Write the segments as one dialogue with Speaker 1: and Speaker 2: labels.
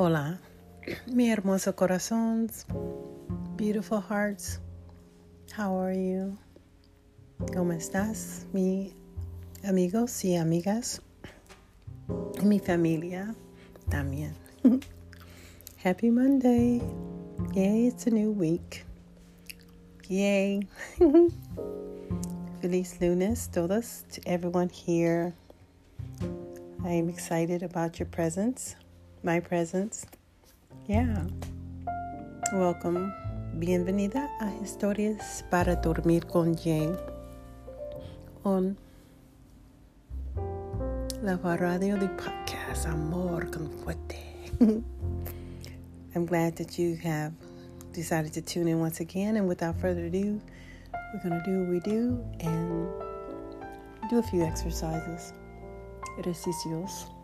Speaker 1: Hola, mi hermoso corazones, beautiful hearts. How are you? ¿Cómo estás, mi amigos y amigas? Mi familia también. Happy Monday. Yay, it's a new week. Yay. Feliz lunes todos to everyone here. I am excited about your presence, my presence. Yeah. Welcome. Bienvenida a Historias para Dormir con Jay on la radio de podcast Amor con Fuerte. I'm glad that you have decided to tune in once again. And without further ado, we're going to do what we do and do a few exercises. Ejercicios.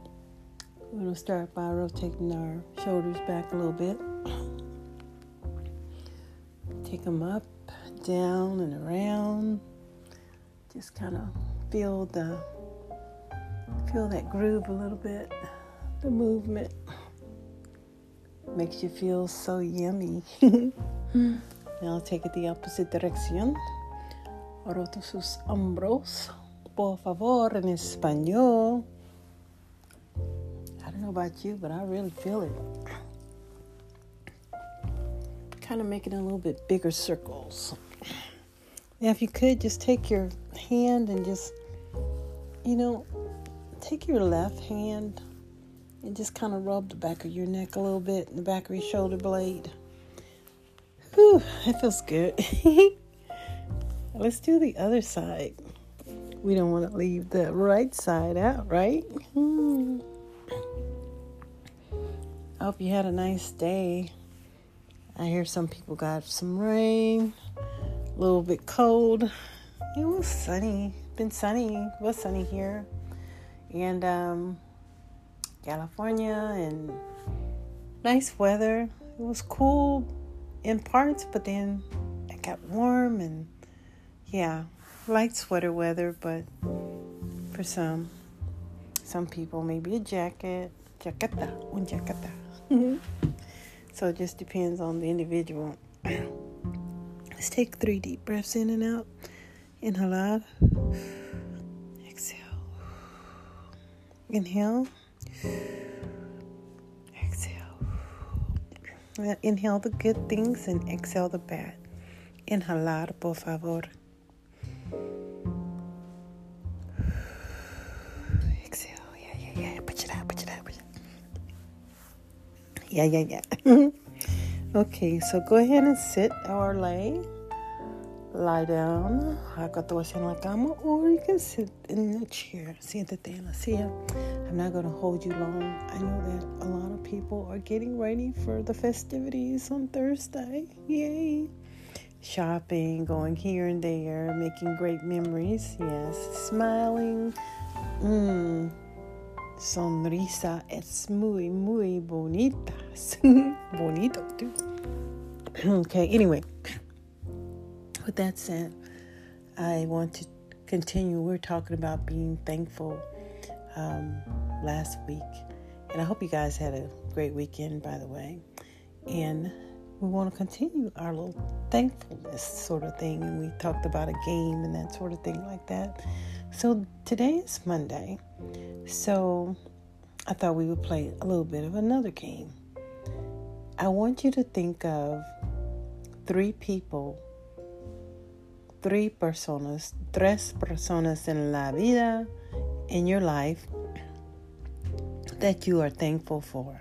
Speaker 1: We're going to start by rotating our shoulders back a little bit. Take them up, down, and around. Just kind of feel the feel that groove a little bit. The movement makes you feel so yummy. now take it the opposite direction. Roto sus hombros. Por favor, en español. About you, but I really feel it. Kind of making a little bit bigger circles. Now, if you could just take your hand and just, you know, take your left hand and just kind of rub the back of your neck a little bit and the back of your shoulder blade. Whew, that feels good. Let's do the other side. We don't want to leave the right side out, right? Hmm. Hope you had a nice day. I hear some people got some rain, a little bit cold. It was sunny. Been sunny. It was sunny here. And um California and nice weather. It was cool in parts, but then it got warm and yeah, light sweater weather, but for some, some people maybe a jacket, jaqueta, un jaqueta. so it just depends on the individual. Let's take three deep breaths in and out. Inhalar. Exhale. Inhale. Exhale. Inhale the good things and exhale the bad. Inhalar, por favor. Yeah, yeah, yeah. okay, so go ahead and sit or lay. Lie down, acostarse en la cama, or you can sit in a chair. Siéntate en la silla. I'm not going to hold you long. I know that a lot of people are getting ready for the festivities on Thursday. Yay! Shopping, going here and there, making great memories. Yes, smiling. Mmm. Sonrisa es muy, muy bonita. Bonito, too. okay, anyway with that said, I want to continue. We're talking about being thankful um, last week, and I hope you guys had a great weekend, by the way. And we want to continue our little thankfulness sort of thing, and we talked about a game and that sort of thing like that. So today is Monday, so I thought we would play a little bit of another game. I want you to think of three people three personas, tres personas en la vida, in your life, that you are thankful for.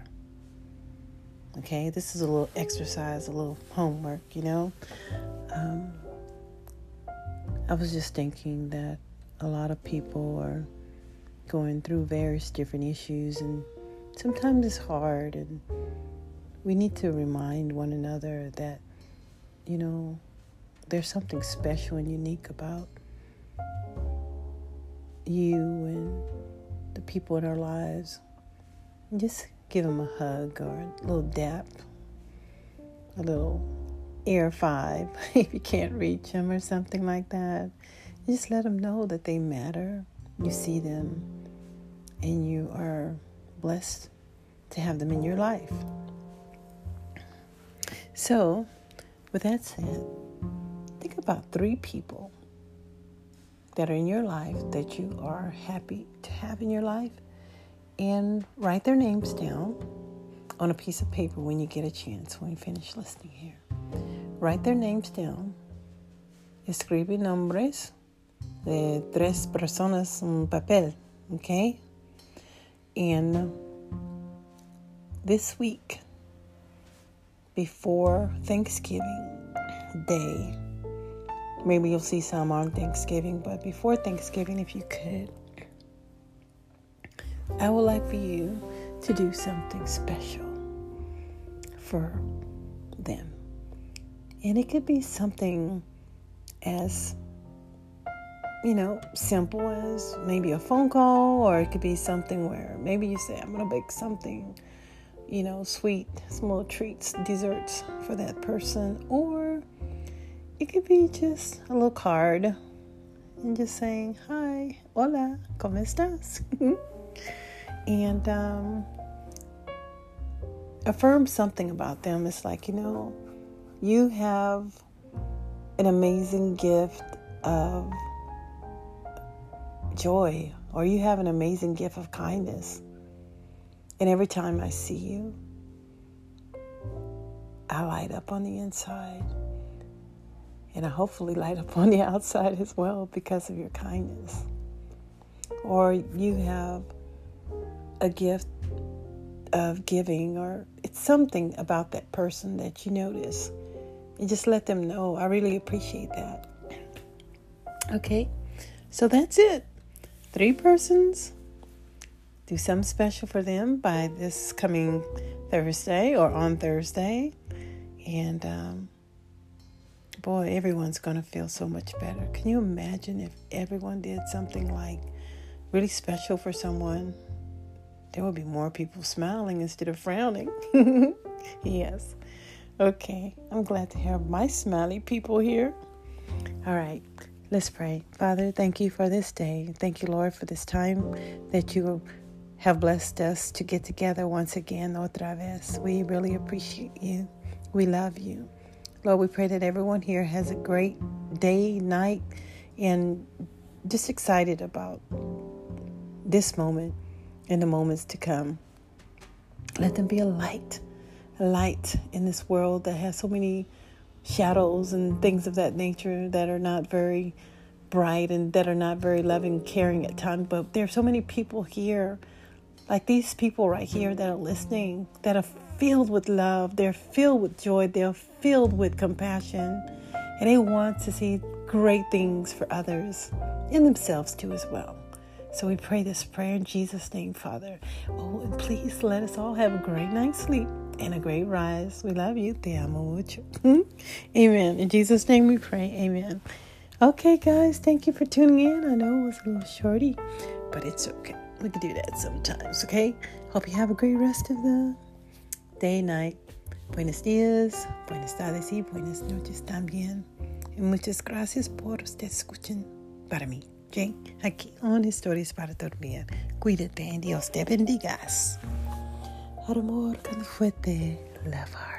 Speaker 1: Okay, this is a little exercise, a little homework, you know. Um, I was just thinking that a lot of people are going through various different issues, and sometimes it's hard, and we need to remind one another that, you know, there's something special and unique about you and the people in our lives. Just give them a hug or a little dap, a little air five if you can't reach them or something like that. Just let them know that they matter. You see them and you are blessed to have them in your life. So, with that said, think about three people that are in your life that you are happy to have in your life and write their names down on a piece of paper when you get a chance, when you finish listening here. Write their names down. Escribe nombres de tres personas en papel, okay? And this week, before Thanksgiving Day, maybe you'll see some on Thanksgiving, but before Thanksgiving, if you could, I would like for you to do something special for them. And it could be something as, you know, simple as maybe a phone call, or it could be something where maybe you say, I'm going to bake something, you know, sweet, small treats, desserts for that person. Or it could be just a little card and just saying, Hi, hola, ¿cómo estás? and um, affirm something about them. It's like, you know, you have an amazing gift of joy, or you have an amazing gift of kindness. And every time I see you, I light up on the inside. And I hopefully light up on the outside as well because of your kindness. Or you have a gift of giving, or it's something about that person that you notice. And just let them know. I really appreciate that. Okay, so that's it. Three persons. Do something special for them by this coming Thursday or on Thursday. And um, boy, everyone's going to feel so much better. Can you imagine if everyone did something like really special for someone? There will be more people smiling instead of frowning. yes. Okay. I'm glad to have my smiley people here. All right. Let's pray. Father, thank you for this day. Thank you, Lord, for this time that you have blessed us to get together once again, otra vez. We really appreciate you. We love you. Lord, we pray that everyone here has a great day, night, and just excited about this moment in the moments to come. Let them be a light, a light in this world that has so many shadows and things of that nature that are not very bright and that are not very loving, caring at times. But there are so many people here, like these people right here that are listening, that are filled with love, they're filled with joy, they're filled with compassion, and they want to see great things for others and themselves too, as well. So we pray this prayer in Jesus' name, Father. Oh, and please let us all have a great night's sleep and a great rise. We love you. Te amo mucho. Hmm? Amen. In Jesus' name we pray. Amen. Okay, guys, thank you for tuning in. I know it was a little shorty, but it's okay. We can do that sometimes, okay? Hope you have a great rest of the day, night. Buenos días, buenas tardes y buenas noches también. Y muchas gracias por usted escuchen para mí. Aquí on Historias para Dormir. Cuídate, Dios te bendigas. Amor con fuerte, heart.